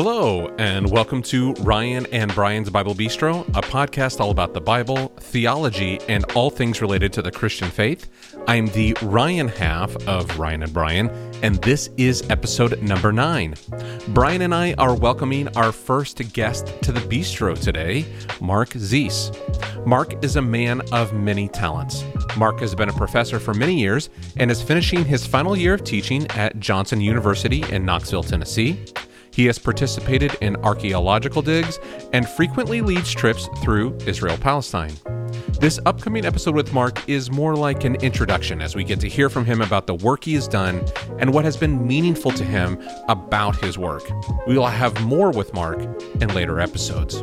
Hello, and welcome to Ryan and Brian's Bible Bistro, a podcast all about the Bible, theology, and all things related to the Christian faith. I'm the Ryan half of Ryan and Brian, and this is episode number nine. Brian and I are welcoming our first guest to the bistro today, Mark Ziese. Mark is a man of many talents. Mark has been a professor for many years and is finishing his final year of teaching at Johnson University in Knoxville, Tennessee. He has participated in archaeological digs and frequently leads trips through Israel Palestine. This upcoming episode with Mark is more like an introduction as we get to hear from him about the work he has done and what has been meaningful to him about his work. We will have more with Mark in later episodes.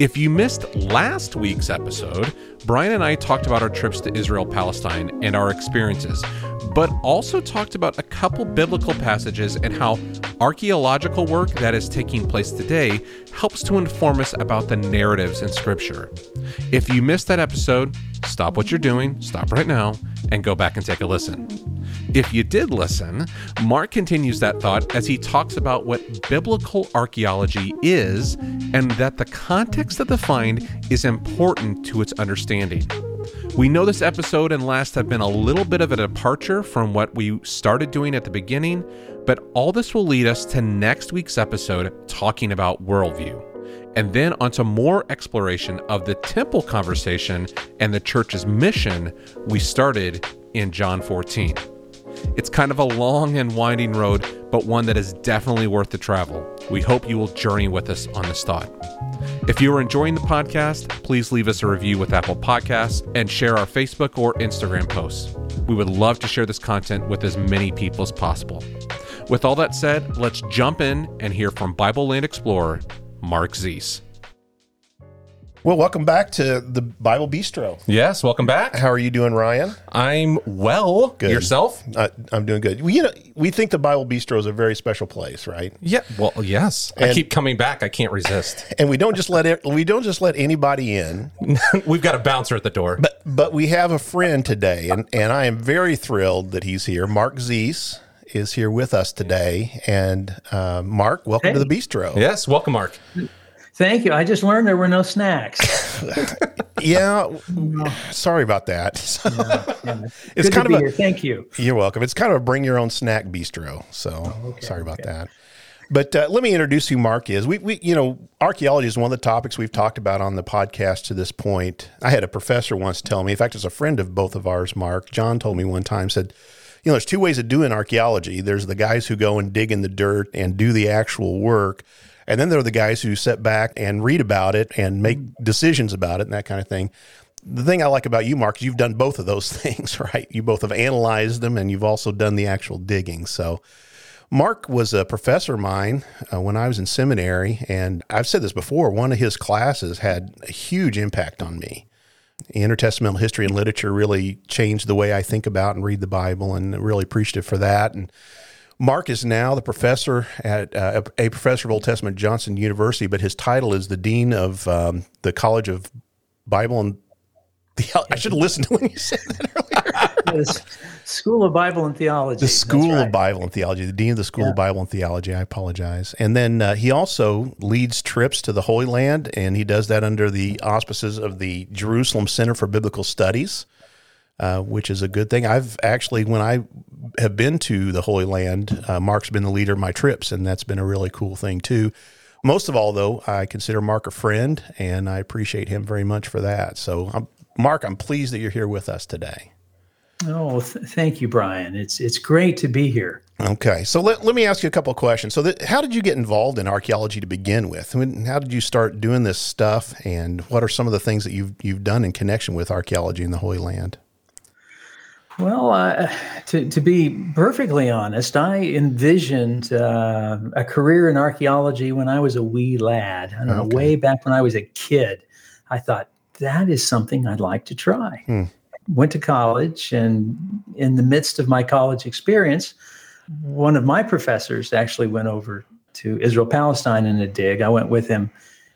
If you missed last week's episode, Brian and I talked about our trips to Israel Palestine and our experiences, but also talked about a couple biblical passages and how archaeological work that is taking place today helps to inform us about the narratives in Scripture. If you missed that episode, stop what you're doing, stop right now, and go back and take a listen. If you did listen, Mark continues that thought as he talks about what biblical archaeology is and that the context of the find is important to its understanding. We know this episode and last have been a little bit of a departure from what we started doing at the beginning, but all this will lead us to next week's episode talking about worldview and then onto more exploration of the temple conversation and the church's mission we started in John 14. It's kind of a long and winding road, but one that is definitely worth the travel. We hope you will journey with us on this thought. If you are enjoying the podcast, please leave us a review with Apple Podcasts and share our Facebook or Instagram posts. We would love to share this content with as many people as possible. With all that said, let's jump in and hear from Bible Land Explorer Mark Ziese. Well, welcome back to the Bible Bistro. Yes, welcome back. How are you doing, Ryan? I'm well. Good. Yourself? Uh, I'm doing good. We, you know, we think the Bible Bistro is a very special place, right? Yeah. Well, yes. I keep coming back. I can't resist. And we don't just let it, we don't just let anybody in, We've got a bouncer at the door. but but we have a friend today, and and I am very thrilled that he's here. Mark Ziese is here with us today, and uh, Mark, welcome to the Bistro. yes, welcome, Mark. Thank you. I just learned there were no snacks. Yeah, sorry about that. it's Good kind of a, here. Thank you. You're welcome. It's kind of a bring your own snack bistro. So sorry about that. But uh, let me introduce who Mark is. We, we, you know, archaeology is one of the topics we've talked about on the podcast to this point. I had a professor once tell me, in fact, it's a friend of both of ours, Mark. John told me one time, said, you know, there's two ways of doing archaeology. There's the guys who go and dig in the dirt and do the actual work. And then there are the guys who sit back and read about it and make decisions about it and that kind of thing the thing I like about you, Mark, is you've done both of those things, right? You both have analyzed them and you've also done the actual digging. So, Mark was a professor of mine uh, when I was in seminary, and I've said this before. One of his classes had a huge impact on me. Intertestamental history and literature really changed the way I think about and read the Bible, and really appreciative for that. And Mark is now the professor at uh, a professor of Old Testament at Johnson University, but his title is the dean of um, the College of Bible and the, I should have listened to when you said that earlier. The School of Bible and Theology. The School right. of Bible and Theology, the dean of the School of Bible and Theology. I apologize. And then uh, he also leads trips to the Holy Land, and he does that under the auspices of the Jerusalem Center for Biblical Studies, uh, which is a good thing. I've actually, when I have been to the Holy Land, uh, Mark's been the leader of my trips, and that's been a really cool thing too. Most of all, though, I consider Mark a friend, and I appreciate him very much for that. So, I'm, Mark, I'm pleased that you're here with us today. Oh, th- thank you, Brian. It's it's great to be here. Okay, so let, let me ask you a couple of questions. So, that, how did you get involved in archaeology to begin with? When, how did you start doing this stuff, and what are some of the things that you've you've done in connection with archaeology in the Holy Land? Well, uh, to to be perfectly honest, I envisioned uh, a career in archaeology when I was a wee lad. I don't know, Okay. way back when I was a kid. I thought that is something I'd like to try. Hmm. Went to college, and in the midst of my college experience, one of my professors actually went over to Israel Palestine in a dig. I went with him,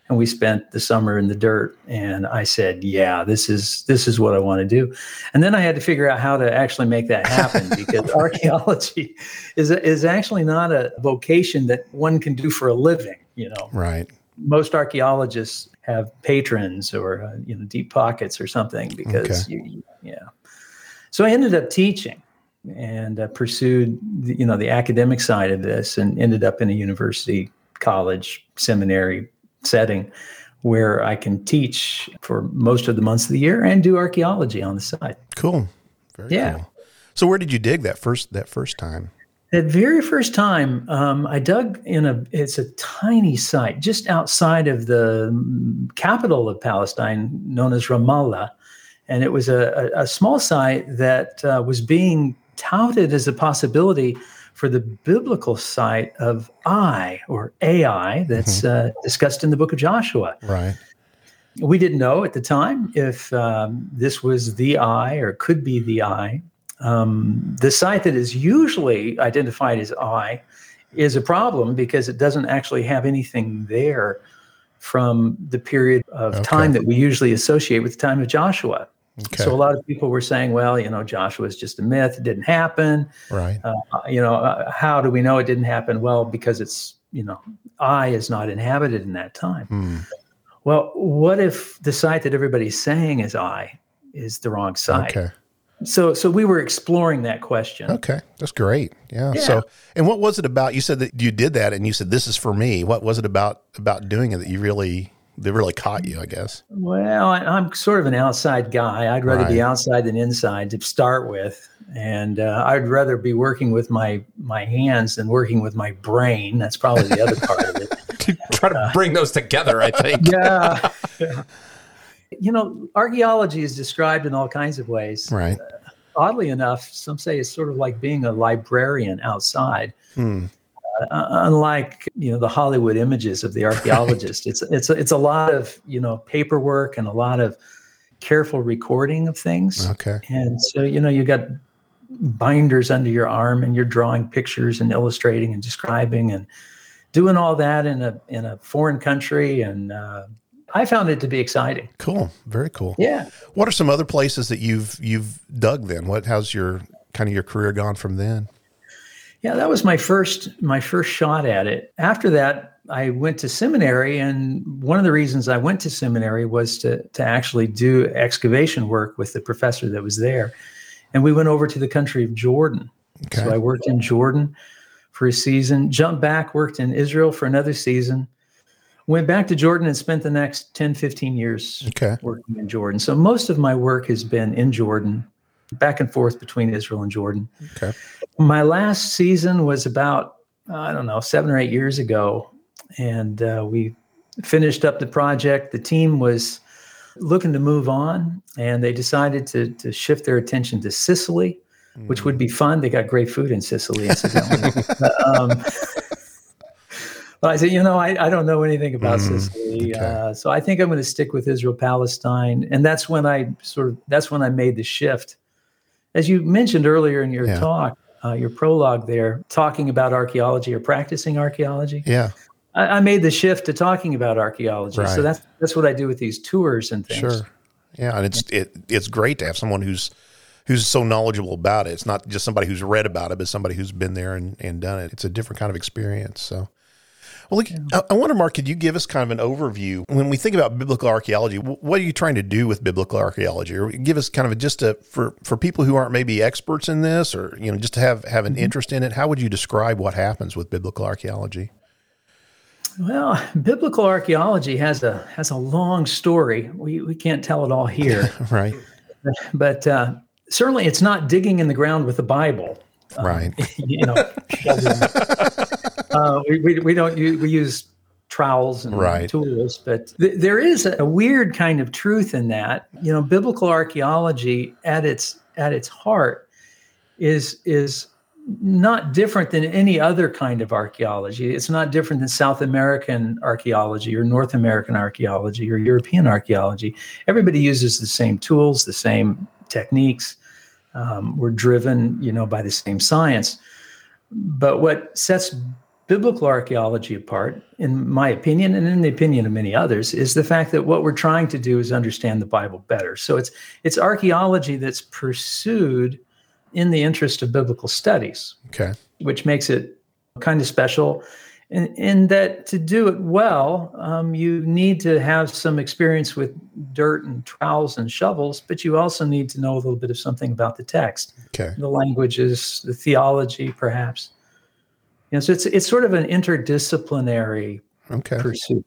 and we spent the summer in the dirt and i said yeah this is this is what i want to do. And then i had to figure out how to actually make that happen because archaeology is is actually not a vocation that one can do for a living you know? Right. Most archaeologists have patrons or uh, you know deep pockets or something because okay. you, yeah. So i ended up teaching and uh, pursued the, you know the academic side of this and ended up in a university college seminary setting where I can teach for most of the months of the year and do archaeology on the side. Cool. Very yeah. Cool. So where did you dig that first that first time? That very first time, um, I dug in a. It's a tiny site just outside of the capital of Palestine, known as Ramallah, and it was a, a, a small site that uh, was being touted as a possibility for the biblical site of I or Ai that's mm-hmm. uh, discussed in the book of Joshua. Right. We didn't know at the time if um, this was the Ai or could be the Ai. Um, the site that is usually identified as Ai is a problem because it doesn't actually have anything there from the period of okay. time that we usually associate with the time of Joshua. Okay. So a lot of people were saying, well, you know, Joshua is just a myth; it didn't happen. Right. Uh, you know, uh, how do we know it didn't happen? Well, because it's you know, Ai is not inhabited in that time. Hmm. Well, what if the site that everybody's saying is Ai is the wrong site? Okay. So, so we were exploring that question. Okay, that's great. Yeah. yeah. So, and what was it about? You said that you did that, and you said this is for me. What was it about about doing it that you really they really caught you, I guess. Well, I, am sort of an outside guy. I'd rather right. be outside than inside to start with, and uh, I'd rather be working with my my hands than working with my brain. That's probably the other part of it. Try to uh, bring those together, I think. yeah. You know, archaeology is described in all kinds of ways. Right. Uh, oddly enough, some say it's sort of like being a librarian outside. Hmm. Uh, unlike you know the Hollywood images of the archaeologist. Right. It's it's it's a lot of you know paperwork and a lot of careful recording of things. Okay. And so you know you got binders under your arm and you're drawing pictures and illustrating and describing and doing all that in a in a foreign country and uh, I found it to be exciting. Cool, very cool. Yeah. What are some other places that you've you've dug? Then, what how's your kind of your career gone from then? Yeah, that was my first my first shot at it. After that, I went to seminary, and one of the reasons I went to seminary was to to actually do excavation work with the professor that was there. And we went over to the country of Jordan. Okay. So I worked in Jordan for a season, jumped back, worked in Israel for another season, went back to Jordan and spent the next 10, 15 years okay. working in Jordan. So most of my work has been in Jordan, back and forth between Israel and Jordan. Okay. My last season was about, I don't know, seven or eight years ago. And uh, we finished up the project. The team was looking to move on, and they decided to, to shift their attention to Sicily, mm. which would be fun. They got great food in Sicily, incidentally. um, but I said, you know, I, I don't know anything about mm, Sicily, okay. uh, so I think I'm going to stick with Israel Palestine, and that's when I sort of that's when I made the shift as you mentioned earlier in your yeah. talk, uh, your prologue there, talking about archaeology or practicing archaeology. Yeah. I, I made the shift to talking about archaeology. Right. So that's that's what I do with these tours and things. Sure. Yeah, and it's it it's great to have someone who's who's so knowledgeable about it. It's not just somebody who's read about it, but somebody who's been there and, and done it. It's a different kind of experience. So well, look, I, I wonder, Mark, could you give us kind of an overview when we think about biblical archaeology? What are you trying to do with biblical archaeology, or give us kind of a, just a for for people who aren't maybe experts in this, or you know, just to have have an mm-hmm. interest in it? How would you describe what happens with biblical archaeology? Well, biblical archaeology has a has a long story. We we can't tell it all here, right? But, uh, certainly, it's not digging in the ground with the Bible, right? Um, you know, uh, we, we, we don't use, we use trowels and right. tools, but th- there is a weird kind of truth in that. You know, biblical archaeology at its at its heart is is not different than any other kind of archaeology. It's not different than South American archaeology or North American archaeology or European archaeology. Everybody uses the same tools, the same techniques. Um, we're driven, you know, by the same science. But what sets biblical archaeology apart, in my opinion, and in the opinion of many others, is the fact that what we're trying to do is understand the Bible better. So it's it's archaeology that's pursued in the interest of biblical studies. Okay. Which makes it kind of special. In, in that to do it well, um, you need to have some experience with dirt and trowels and shovels, but you also need to know a little bit of something about the text, okay. the languages, the theology, perhaps. You know, so it's it's sort of an interdisciplinary okay. pursuit.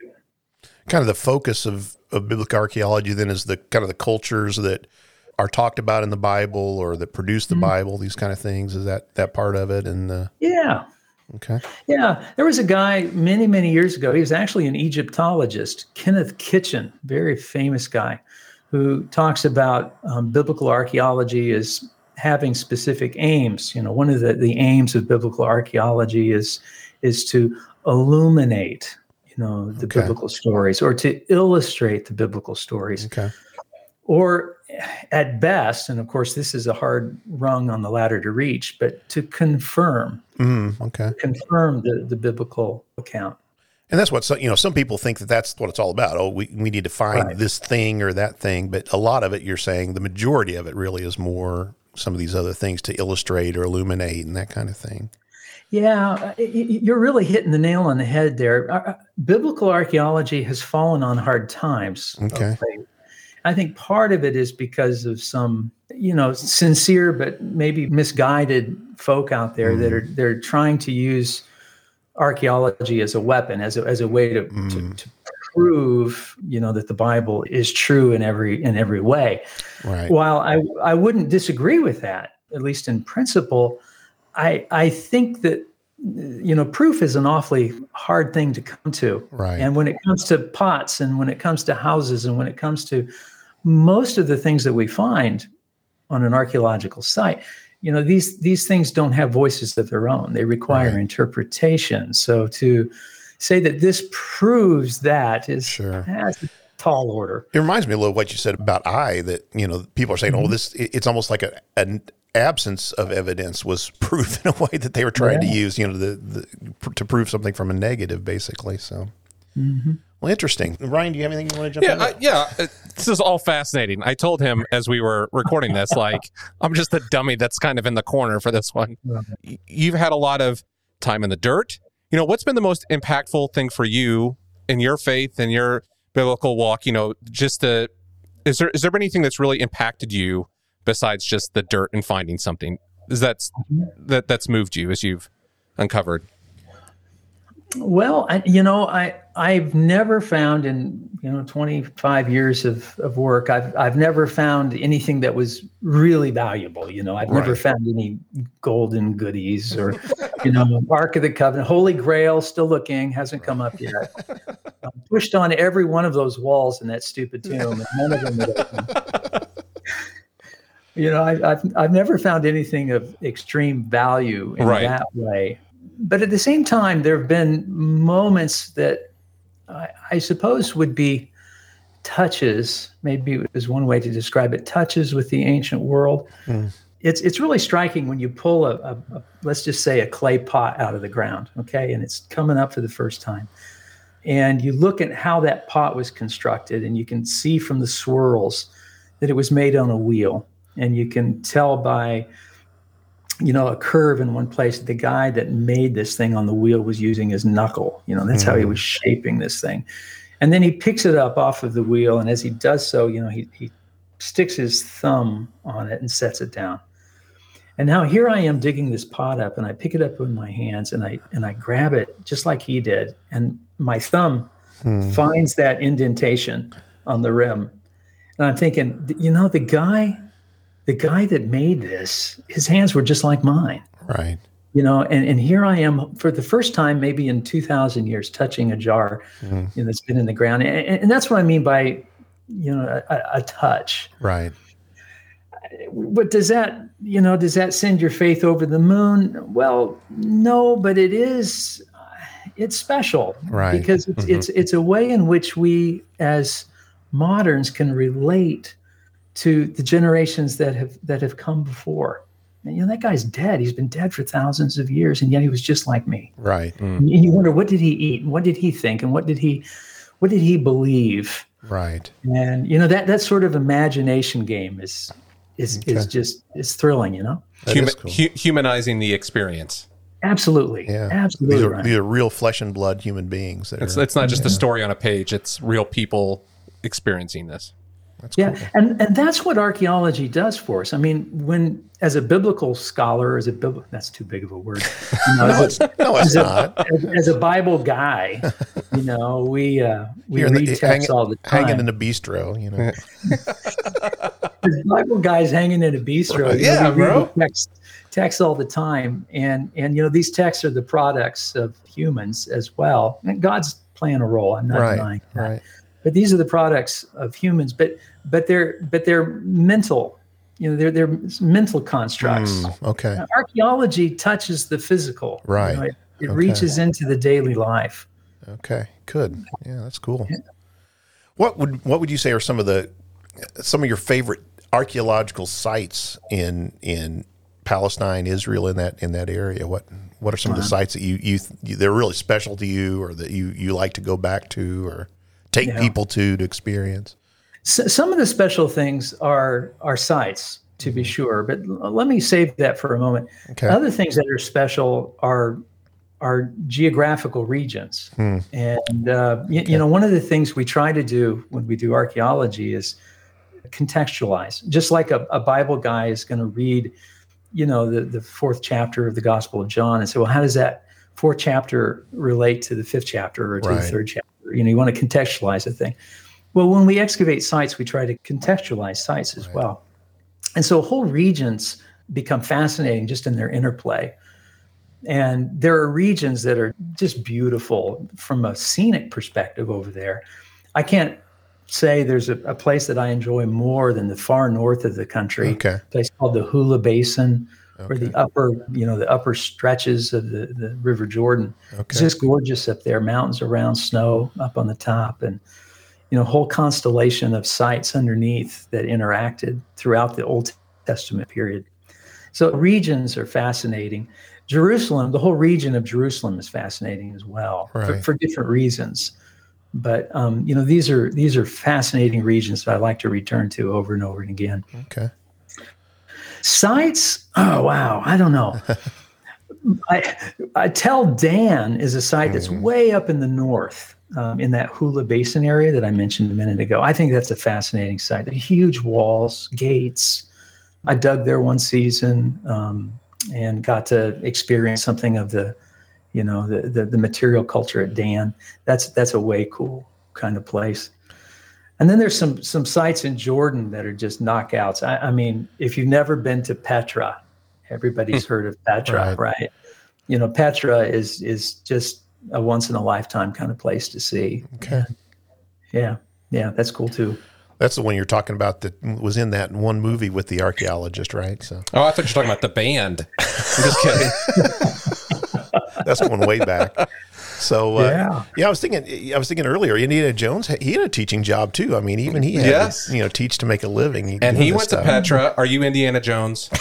Kind of the focus of, of biblical archaeology then is the kind of the cultures that are talked about in the Bible or that produce the mm-hmm. Bible, these kind of things. Is that that part of it? And uh, yeah, okay, yeah. There was a guy many many years ago. He was actually an Egyptologist, Kenneth Kitchen, very famous guy, who talks about um, biblical archaeology as having specific aims. You know, one of the, the aims of biblical archaeology is is to illuminate, you know, the okay. biblical stories or to illustrate the biblical stories. Okay. Or at best, and of course this is a hard rung on the ladder to reach, but to confirm. Mm, okay. Confirm the, the biblical account. And that's what so, you know. Some people think that that's what it's all about. Oh, we, we need to find right. this thing or that thing, but a lot of it, you're saying, the majority of it really is more some of these other things to illustrate or illuminate and that kind of thing. Yeah, you're really hitting the nail on the head there. Uh, uh, biblical archaeology has fallen on hard times. Okay. I think part of it is because of some, you know, sincere but maybe misguided folk out there mm. that are they're trying to use archaeology as a weapon, as a, as a way to, mm. to, to prove you know that the bible is true in every in every way. Right. While i i wouldn't disagree with that at least in principle i i think that you know proof is an awfully hard thing to come to. Right. And when it comes to pots and when it comes to houses and when it comes to most of the things that we find on an archaeological site you know these these things don't have voices of their own. They require right. interpretation. So to say that this proves that is sure. that's a tall order. It reminds me a little of what you said about Ai that you know people are saying, oh, mm-hmm. "Oh, this it's almost like a, an absence of evidence was proof in a way that they were trying yeah. to use, you know, the, the, to prove something from a negative, basically." So. Mm-hmm. Well, interesting. Ryan, do you have anything you want to jump yeah, in? Uh, yeah, uh, this is all fascinating. I told him as we were recording this, like, I'm just the dummy that's kind of in the corner for this one. You've had a lot of time in the dirt you know, what's been the most impactful thing for you in your faith and your biblical walk? You know, just the is there is there anything that's really impacted you besides just the dirt and finding something? Is that's that that's moved you as you've uncovered? Well, I, you know, I I've never found in you know 25 years of, of work, I've I've never found anything that was really valuable. You know, I've right. never found any golden goodies or you know Ark of the Covenant, Holy Grail, still looking, hasn't come up yet. I pushed on every one of those walls in that stupid tomb, and none of them you know, I, have I've never found anything of extreme value in right. that way but at the same time, there have been moments that I, I suppose would be touches. Maybe is one way to describe it. Touches with the ancient world. Mm. It's it's really striking when you pull a, a, a let's just say a clay pot out of the ground, okay, and it's coming up for the first time and you look at how that pot was constructed and you can see from the swirls that it was made on a wheel and you can tell by you know, a curve in one place. The guy that made this thing on the wheel was using his knuckle. You know, that's mm-hmm. how he mm. was shaping this thing. And then he picks it up off of the wheel, and as he does so, you know, he he sticks his thumb on it and sets it down. And now here I am digging this pot up, and I pick it up in my hands, and I and I grab it just like he did, and my thumb hmm. finds that indentation on the rim, and I'm thinking, you know, the guy the guy that made this, his hands were just like mine. Right. You know, and, and here I am for the first time, maybe in 2000 years, touching a jar mm. you know, that's been in the ground. And, and, that's what I mean by, you know, a, a touch. Right. But does that, you know, does that send your faith over the moon? Well, no, but it is, it's special. Right. Because it's, mm-hmm. it's, it's a way in which we as moderns can relate to the generations that have that have come before And, you know, that guy's dead. He's been dead for thousands of years, and yet he was just like me. Right. Mm. And you wonder what did he eat, and what did he think, and what did he, what did he believe? Right. And you know that that sort of imagination game is is is just is thrilling. You know, That Huma- is cool. hu- humanizing the experience. absolutely, yeah. absolutely These are, right. these are real flesh and blood human beings. That It's are, it's not just a story on a page. It's real people experiencing this. That's Yeah, cool. and and that's what archaeology does for us. I mean, when as a biblical scholar, as a biblical that's too big of a word. You know, No, as, it's, a, no, it's as, not. a, as, as a Bible guy, you know, we uh, we You're read the, texts hanging, all the time. hanging in the bistro, you know. As Bible guys hanging in a bistro. know, Yeah, bro. the Texts, texts all the time, and and you know these texts are the products of humans as well. And God's playing a role. I'm not Right. denying that. Right. But these are the products of humans but but they're but they're mental you know they're they're mental constructs Mm, okay. archaeology touches the physical you Right. know, it, it Okay. reaches into the daily life Okay. Good. Yeah, that's cool. What would what would you say are some of the some of your favorite archaeological sites in in Palestine, Israel, in that in that area? What what are some of the sites that you, you you they're really special to you, or that you you like to go back to, or take Yeah. people to to experience? S some of the special things are are sites to be sure but l- let me save that for a moment Okay. other things that are special are are geographical regions Hmm. and uh, y- you know one of the things we try to do when we do archaeology is contextualize just like a, a bible guy is going to read you know the, the fourth chapter of the gospel of john and say well how does that fourth chapter relate to the fifth chapter or to the third chapter you know you want to contextualize a thing. Well when we excavate sites we try to contextualize sites as well. And so whole regions become fascinating just in their interplay. And there are regions that are just beautiful from a scenic perspective over there. I can't say there's a, a place that i enjoy more than the far north of the country. Okay. a place called the hula basin or the upper you know the upper stretches of the, the river jordan. It's just gorgeous up there mountains around snow up on the top and you know whole constellation of sites underneath that interacted throughout the old testament period. So regions are fascinating. Jerusalem the whole region of jerusalem is fascinating as well for, for different reasons. But um, you know these are these are fascinating regions that i like to return to over and over and again. Okay. Sites, oh wow, I don't know. I I tell Dan is a site that's way up in the north, um, in that Hula Basin area that I mentioned a minute ago. I think that's a fascinating site. The huge walls, gates. I dug there one season um, and got to experience something of the, you know, the, the the material culture at Dan. That's that's a way cool kind of place. And then there's some some sites in Jordan that are just knockouts. I, I mean, if you've never been to Petra, everybody's hmm. heard of Petra, Right. right. You know, Petra is is just a once in a lifetime kind of place to see. Okay. Yeah, yeah, that's cool too. That's the one you're talking about that was in that one movie with the archaeologist, right? So Oh, I thought you were talking about the band. I'm just kidding. that's going way back. So uh, Yeah. yeah, I was thinking. I was thinking earlier. Indiana Jones, he had a teaching job too. I mean, even he had Yes. to, you know teach to make a living. And he this went to. Petra. Are you Indiana Jones?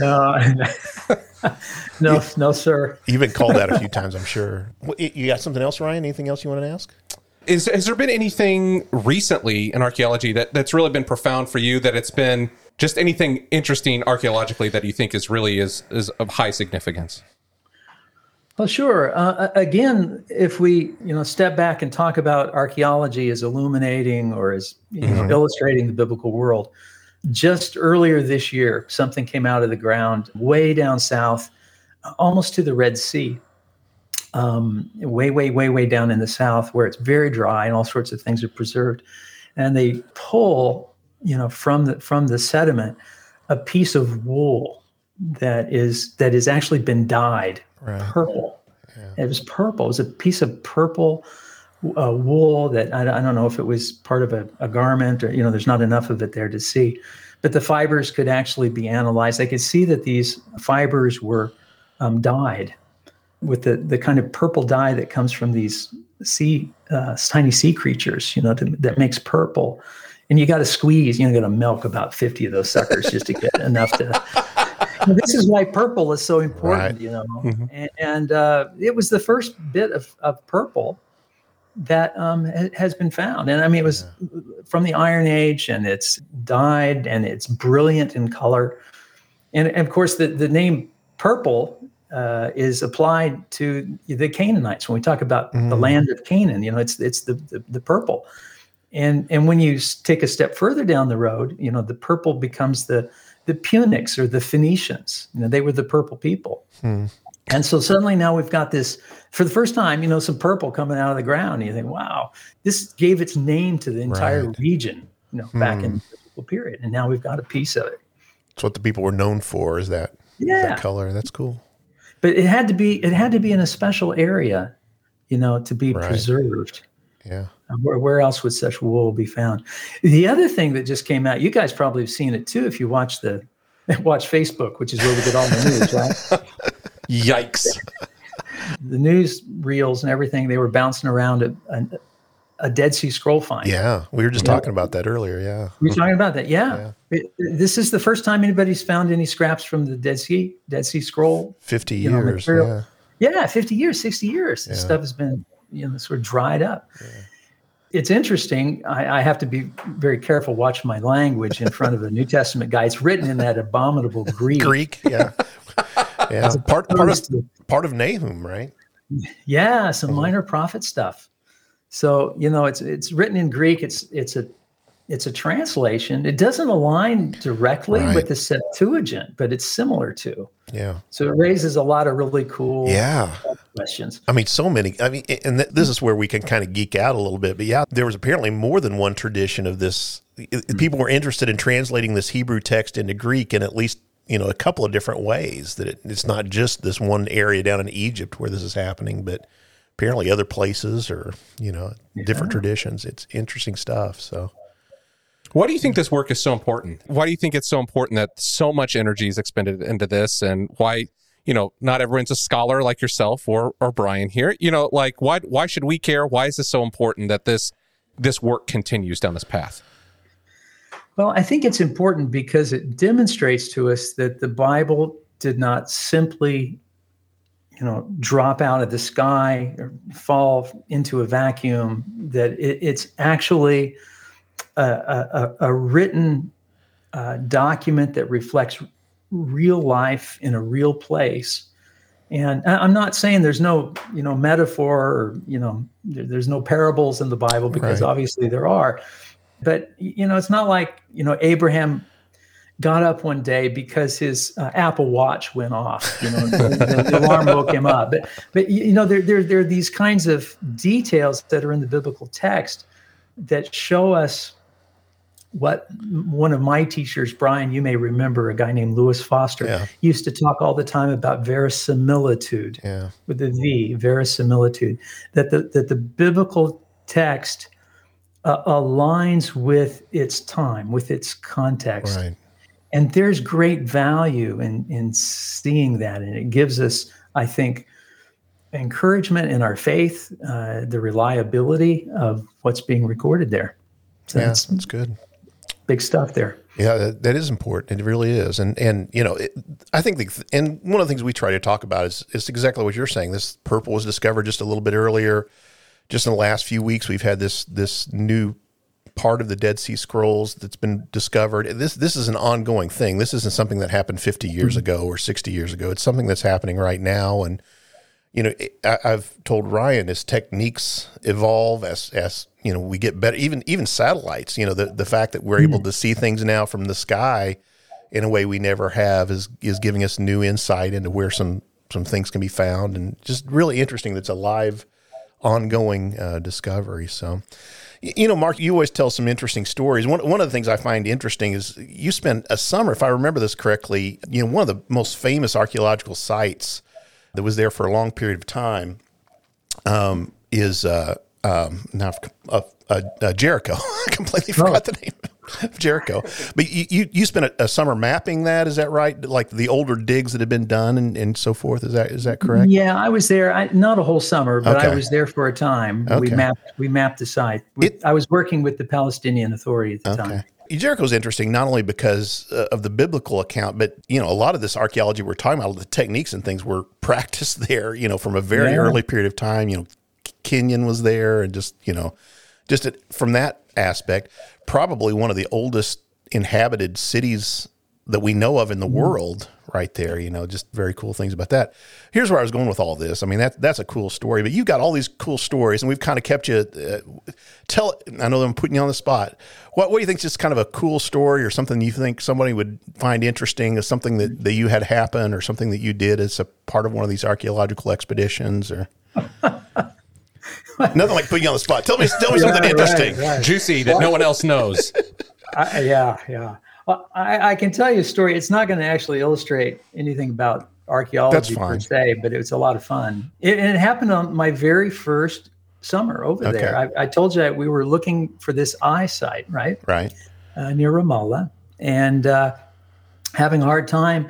No, no, no, sir. You've been called that a few times, I'm sure. You got something else, Ryan? Anything else you want to ask? Is has there been anything recently in archaeology that that's really been profound for you? That it's been just anything interesting archaeologically that you think is really is is of high significance? Well, sure. Uh, again, if we you know step back and talk about archaeology as illuminating or as you know, illustrating the biblical world, just earlier this year, something came out of the ground way down south, almost to the Red Sea, um, way, way, way, way down in the south, where it's very dry and all sorts of things are preserved, and they pull you know from the from the sediment a piece of wool that is that has actually been dyed Right. purple. It was purple. It was a piece of purple uh, wool that I, I don't know if it was part of a, a garment or, you know, there's not enough of it there to see. But the fibers could actually be analyzed. They could see that these fibers were um, dyed with the, the kind of purple dye that comes from these sea, uh, tiny sea creatures, you know, to, that makes purple. And you got to squeeze, you know, got to milk about 50 of those suckers just to get enough to this is why purple is so important, Right. you know. Mhm. And, and uh, it was the first bit of, of purple that um, ha- has been found. And I mean, it was from the Iron Age, and it's dyed, and it's brilliant in color. And, and of course, the, the name purple uh, is applied to the Canaanites when we talk about the Mhm. land of Canaan. You know, it's it's the the, the purple. And and when you take a step further down the road, you know, the purple becomes the the Punics or the Phoenicians. You know, they were the purple people. Hmm. And so suddenly now we've got this for the first time, you know, some purple coming out of the ground. And you think, wow, this gave its name to the entire Right. region, you know, back in Hmm. the period. And now we've got a piece of it. It's what the people were known for. Is that Yeah. that color? That's cool. But it had to be it had to be in a special area, you know, to be Right. preserved. Yeah. Where, where else would such wool be found? The other thing that just came out, you guys probably have seen it too if you watch the watch Facebook, which is where we get all the news, right? Yikes. the news reels and everything, they were bouncing around a, a, a Dead Sea Scroll find. Yeah. We were just Yeah. talking about that earlier. Yeah. We were talking about that. Yeah. It- this is the first time anybody's found any scraps from the Dead Sea Dead Sea Scroll. Fifty You know, years. yeah. Yeah, 50 years, 60 years. This Yeah. stuff has been, you know, sort of dried up. It's interesting. I, I have to be very careful, watch my language in front of a New Testament guy. It's written in that abominable Greek. Greek. Yeah. yeah. Part part of part of Nahum, right? Yeah, some Uh-huh. minor prophet stuff. So you know, it's it's written in Greek. It's it's a it's a translation. It doesn't align directly Right. with the Septuagint, but it's similar to. Yeah. So it raises a lot of really cool Yeah. questions. I mean, so many. I mean, and th- this is where we can kind of geek out a little bit. But yeah, there was apparently more than one tradition of this. I- hmm. People were interested in translating this Hebrew text into Greek in at least you know a couple of different ways. That it, it's not just this one area down in Egypt where this is happening, but apparently other places or you know different traditions. It's interesting stuff. So Why do you think this work is so important? Why do you think it's so important that so much energy is expended into this and why, you know, not everyone's a scholar like yourself or or Brian here. You know, like why why should we care? Why is this so important that this this work continues down this path? Well, I think it's important because it demonstrates to us that the Bible did not simply, you know, drop out of the sky or fall into a vacuum. That it, it's actually a, a, a- written uh, document that reflects real life in a real place. And I'm not saying there's no, you know, metaphor or you know, there- there's no parables in the Bible because Right. obviously there are but you know it's not like you know abraham got up one day because his uh, apple watch went off you know the, the, the alarm woke him up but but you know there, there there are these kinds of details that are in the biblical text that show us what one of my teachers brian you may remember a guy named lewis foster Yeah. used to talk all the time about verisimilitude yeah, with the V, verisimilitude, that the that the biblical text uh, aligns with its time, with its context, right. and there's great value in in seeing that, and it gives us, I think, encouragement in our faith, uh, the reliability of what's being recorded there. So Yeah, that's that's good. big stuff there. Yeah, that, that is important. It really is. And and you know, it, I think the, and one of the things we try to talk about is is exactly what you're saying. This purple was discovered just a little bit earlier. Just in the last few weeks, we've had this this new part of the Dead Sea Scrolls that's been discovered. This this is an ongoing thing. This isn't something that happened 50 years ago or 60 years ago. It's something that's happening right now. And you know, I, I've told Ryan as techniques evolve, as as you know, we get better. Even even satellites, you know, the the fact that we're able to see things now from the sky in a way we never have is is giving us new insight into where some some things can be found, and just really interesting. That's a live, ongoing uh, discovery. So. You know, Mark, you always tell some interesting stories. One, one of the things I find interesting is you spent a summer, if I remember this correctly, you know, one of the most famous archaeological sites that was there for a long period of time um, is uh, um, now uh, uh, uh, Jericho. I completely forgot the name of Jericho. But you, you, you spent a, a summer mapping that, is that right? Like the older digs that had been done and, and so forth. Is that is that correct? Yeah, I was there. I, not a whole summer, but I was there for a time. We mapped we mapped the site. We- It- I was working with the Palestinian Authority at the Okay. time. Jericho's interesting not only because uh, of the biblical account, but you know a lot of this archaeology we're talking about, the techniques and things were practiced there. You know, from a very Yeah. early period of time. You know, Kenyon was there, and just you know, just it, from that aspect, probably one of the oldest inhabited cities that we know of in the world. Right there, you know, just very cool things about that. Here's where I was going with all this. I mean, that that's a cool story, but you've got all these cool stories, and we've kind of kept you. Uh, tell, I know I'm putting you on the spot. What what do you think is just kind of a cool story, or something you think somebody would find interesting, as something that, that you had happen, or something that you did as a part of one of these archaeological expeditions, or nothing like putting you on the spot. Tell me, tell me something Right, interesting. right. Juicy that no one else knows. I, yeah, yeah. Well, I, I can tell you a story. It's not going to actually illustrate anything about archaeology per se, but it was a lot of fun. It, and it happened on my very first summer over Okay. there. I, I told you that we were looking for this Ai site, right, Right. uh, near Ramallah, and uh, having a hard time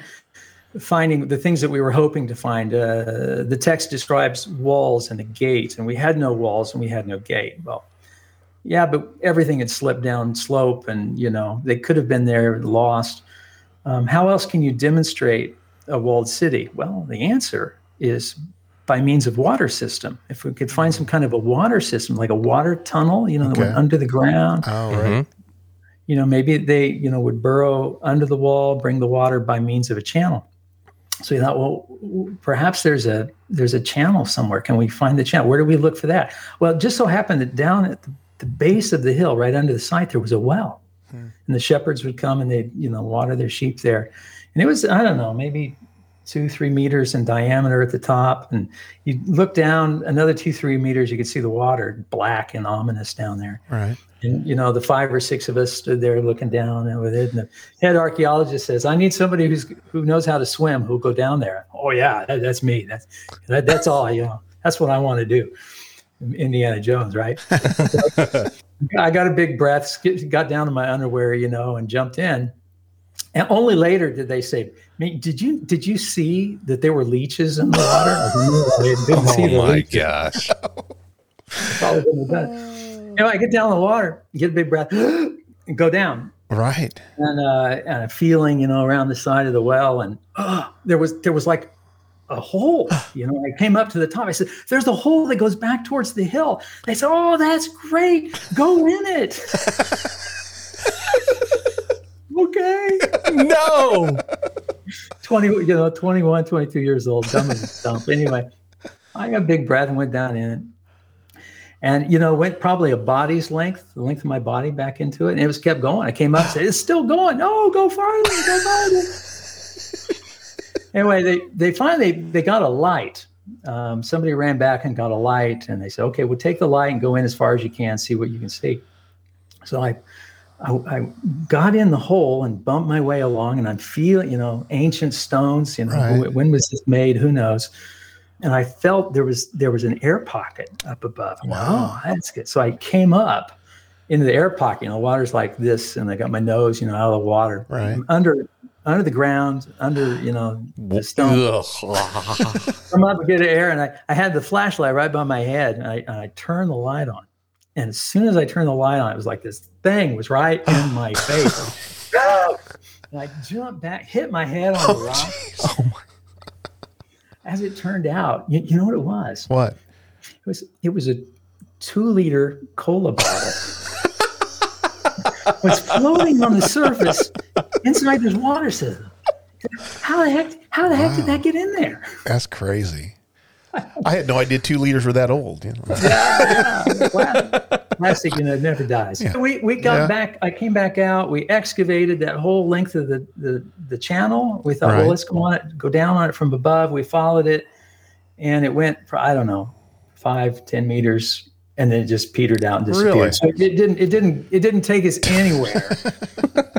finding the things that we were hoping to find. Uh, the text describes walls and a gate, and we had no walls and we had no gate. Well, yeah, but everything had slipped down slope, and you know they could have been there lost. Um, how else can you demonstrate a walled city? Well, the answer is by means of water system. If we could find some kind of a water system, like a water tunnel, you know, that went under the ground, Oh, right. Mhm. you know, maybe they, you know, would burrow under the wall, bring the water by means of a channel. So you thought, well, perhaps there's a there's a channel somewhere. Can we find the channel? Where do we look for that? Well, it just so happened that down at the, the base of the hill, right under the site, there was a well, hmm. and the shepherds would come and they'd you know water their sheep there, and it was I don't know maybe two three meters in diameter at the top, and you look down another two three meters, you could see the water black and ominous down there. Right. And you know, the five or six of us stood there looking down and with it. And the head archaeologist says, "I need somebody who's who knows how to swim who'll go down there." Oh yeah, that, that's me. That's that, that's all. You know, that's what I want to do. Indiana Jones, right? I got a big breath, got down to my underwear, you know, and jumped in. And only later did they say, I mean, "Did you did you see that there were leeches in the water?" I said, "No, I didn't see Oh the my leeches." gosh. Probably wouldn't have done it. Anyway, I get down in the water, get a big breath, and go down. Right. And, uh, and a feeling, you know, around the side of the well, and oh, there was there was like a hole. You know, I came up to the top. I said, "There's a hole that goes back towards the hill." They said, "Oh, that's great. Go in it." okay. no. 20, you know, 21, 22 years old, dumb as a stump. Anyway, I got a big breath and went down in it. And, you know, went probably a body's length, the length of my body back into it. And it was kept going. I came up and said, it's still going. No, go farther, go farther. Anyway, they, they finally, they got a light. Um, somebody ran back and got a light and they said, okay, well, take the light and go in as far as you can, see what you can see. So I, I, I got in the hole and bumped my way along, and I'm feeling, you know, ancient stones. You know, Right. when was this made? Who knows? And I felt there was there was an air pocket up above. Wow. Oh, that's good. So I came up into the air pocket. You know, the water's like this, and I got my nose, you know, out of the water. Right. I'm under under the ground, under you know the stone. Ugh. I'm up to get air, and I, I had the flashlight right by my head, and I, and I turned the light on. And as soon as I turned the light on, it was like this thing was right in my face. and I jumped back, hit my head on the oh, rock. Oh my. As it turned out, you, you know what it was? What? It was it was a two liter cola bottle. was floating on the surface inside this water system. How the heck? How the heck did that get in there? That's crazy. I had no idea two liters were that old. You know? Pla- Plastic, you know, never dies. Yeah. We we got Yeah. back. I came back out. We excavated that whole length of the the, the channel. We thought, Right. well, let's go on it, go down on it from above. We followed it, and it went for I don't know, five, ten meters, and then it just petered out and disappeared. Really? So it didn't it didn't it didn't take us anywhere.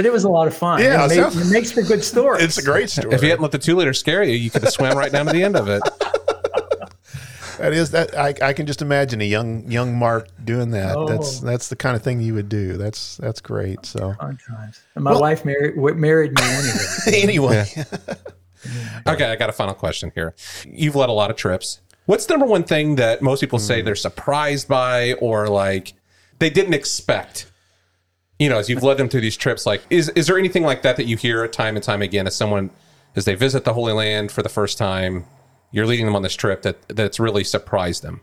but it was a lot of fun. Yeah, it, made- sounds- it makes for good story. It's a great story. If you hadn't let the two liter scare you, you could have swam right down to the end of it. that is that I, I can just imagine a young young Mark doing that. Oh. That's Oh. that's the kind of thing you would do. That's that's great. So Fun times. And my Well- wife married married me anyway. anyway, Okay, I got a final question here. You've led a lot of trips. What's the number one thing that most people say hmm. they're surprised by or like they didn't expect you know, as you've led them through these trips, like is is there anything like that that you hear time and time again as someone as they visit the Holy Land for the first time, you're leading them on this trip that that's really surprised them?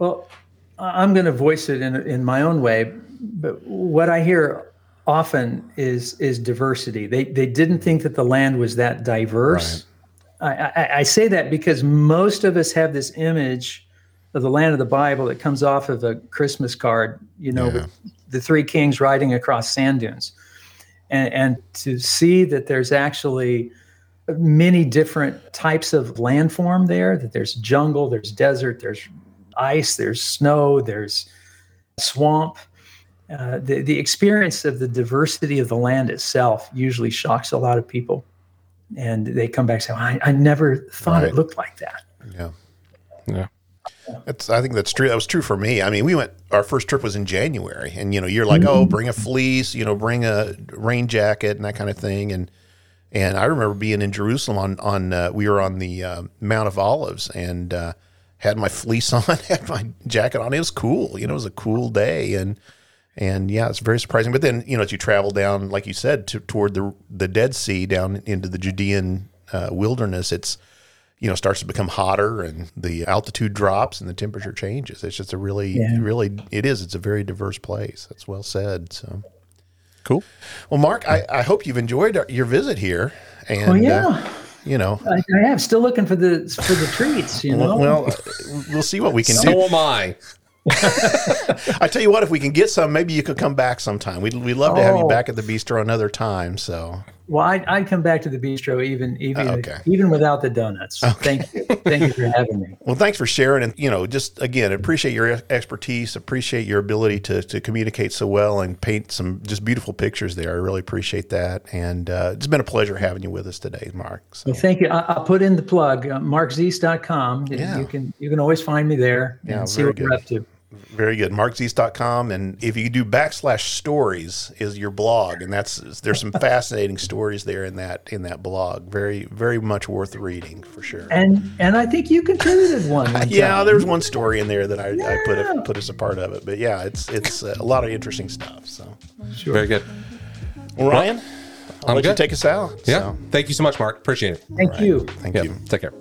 Well, I'm going to voice it in in my own way, but what I hear often is is diversity. They they didn't think that the land was that diverse. Right. I, I, I say that because most of us have this image of the land of the Bible that comes off of a Christmas card, you know, yeah. with the three kings riding across sand dunes. And, and to see that there's actually many different types of landform there, that there's jungle, there's desert, there's ice, there's snow, there's swamp. Uh, the, the experience of the diversity of the land itself usually shocks a lot of people. And they come back and say, I, I never thought right. it looked like that. Yeah. Yeah. That's, I think that's true. That was true for me. I mean, we went, our first trip was in January and, you know, you're like, oh, mm-hmm. oh, bring a fleece, you know, bring a rain jacket and that kind of thing. And, and I remember being in Jerusalem on, on, uh, we were on the uh, Mount of Olives and, uh, had my fleece on, had my jacket on. It was cool. You know, it was a cool day. And, and yeah, it's very surprising. But then, you know, as you travel down, like you said, to, toward the, the Dead Sea down into the Judean uh, wilderness, it's, you know, starts to become hotter and the altitude drops and the temperature changes. It's just a really, yeah. really, it is. It's a very diverse place. That's well said. So cool. Well, Mark, I, I hope you've enjoyed your visit here. And, oh, yeah. Uh, you know, I, I, am still looking for the for the treats. You know, well, we'll see what we can so do. So am I. I tell you what, if we can get some, maybe you could come back sometime. We'd, we'd love to have you oh. back at the bistro another time. So well, I'd, I'd come back to the bistro even even oh, okay. even without the donuts. Okay. Thank you, thank you for having me. Well, thanks for sharing, and you know, just again, appreciate your expertise, appreciate your ability to to communicate so well and paint some just beautiful pictures there. I really appreciate that, and uh, it's been a pleasure having you with us today, Mark. So. Well, thank you. I, will put in the plug, uh, markziese.com. Yeah. You can you can always find me there and yeah, see what good. we're up to. Very good. MarkZiese.com. And if you do backslash stories is your blog. And that's, there's some fascinating stories there in that, in that blog. Very, very much worth reading for sure. And, and I think you contributed one. one yeah. There's one story in there that I, yeah. I put, a, put as a part of it, but yeah, it's, it's uh, a lot of interesting stuff. So sure. very good. Well, Ryan, well, I'll I'm let good. you take us out. Yeah. So. Thank you so much, Mark. Appreciate it. Thank right. you. Thank you. Take care.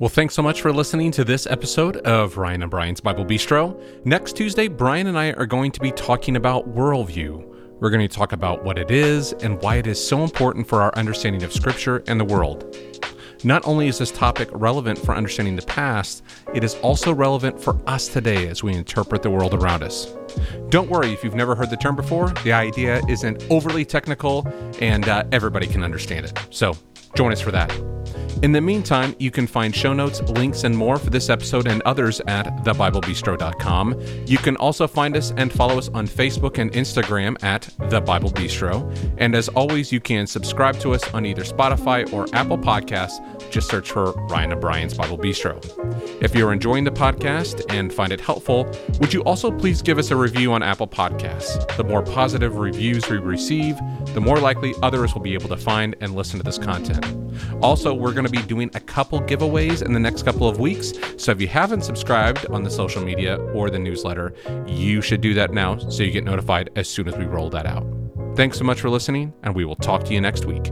Well, thanks so much for listening to this episode of Ryan and Brian's Bible Bistro. Next Tuesday, Brian and I are going to be talking about worldview. We're going to talk about what it is and why it is so important for our understanding of Scripture and the world. Not only is this topic relevant for understanding the past, it is also relevant for us today as we interpret the world around us. Don't worry if you've never heard the term before, the idea isn't overly technical and uh, everybody can understand it. So join us for that. In the meantime, you can find show notes, links, and more for this episode and others at thebiblebistro.com. You can also find us and follow us on Facebook and Instagram at The Bible Bistro. And as always, you can subscribe to us on either Spotify or Apple Podcasts. Just search for Ryan and Brian's Bible Bistro. If you're enjoying the podcast and find it helpful, would you also please give us a review on Apple Podcasts? The more positive reviews we receive, the more likely others will be able to find and listen to this content. Also, we're going to be doing a couple giveaways in the next couple of weeks. So if you haven't subscribed on the social media or the newsletter, you should do that now so you get notified as soon as we roll that out. Thanks so much for listening, and we will talk to you next week.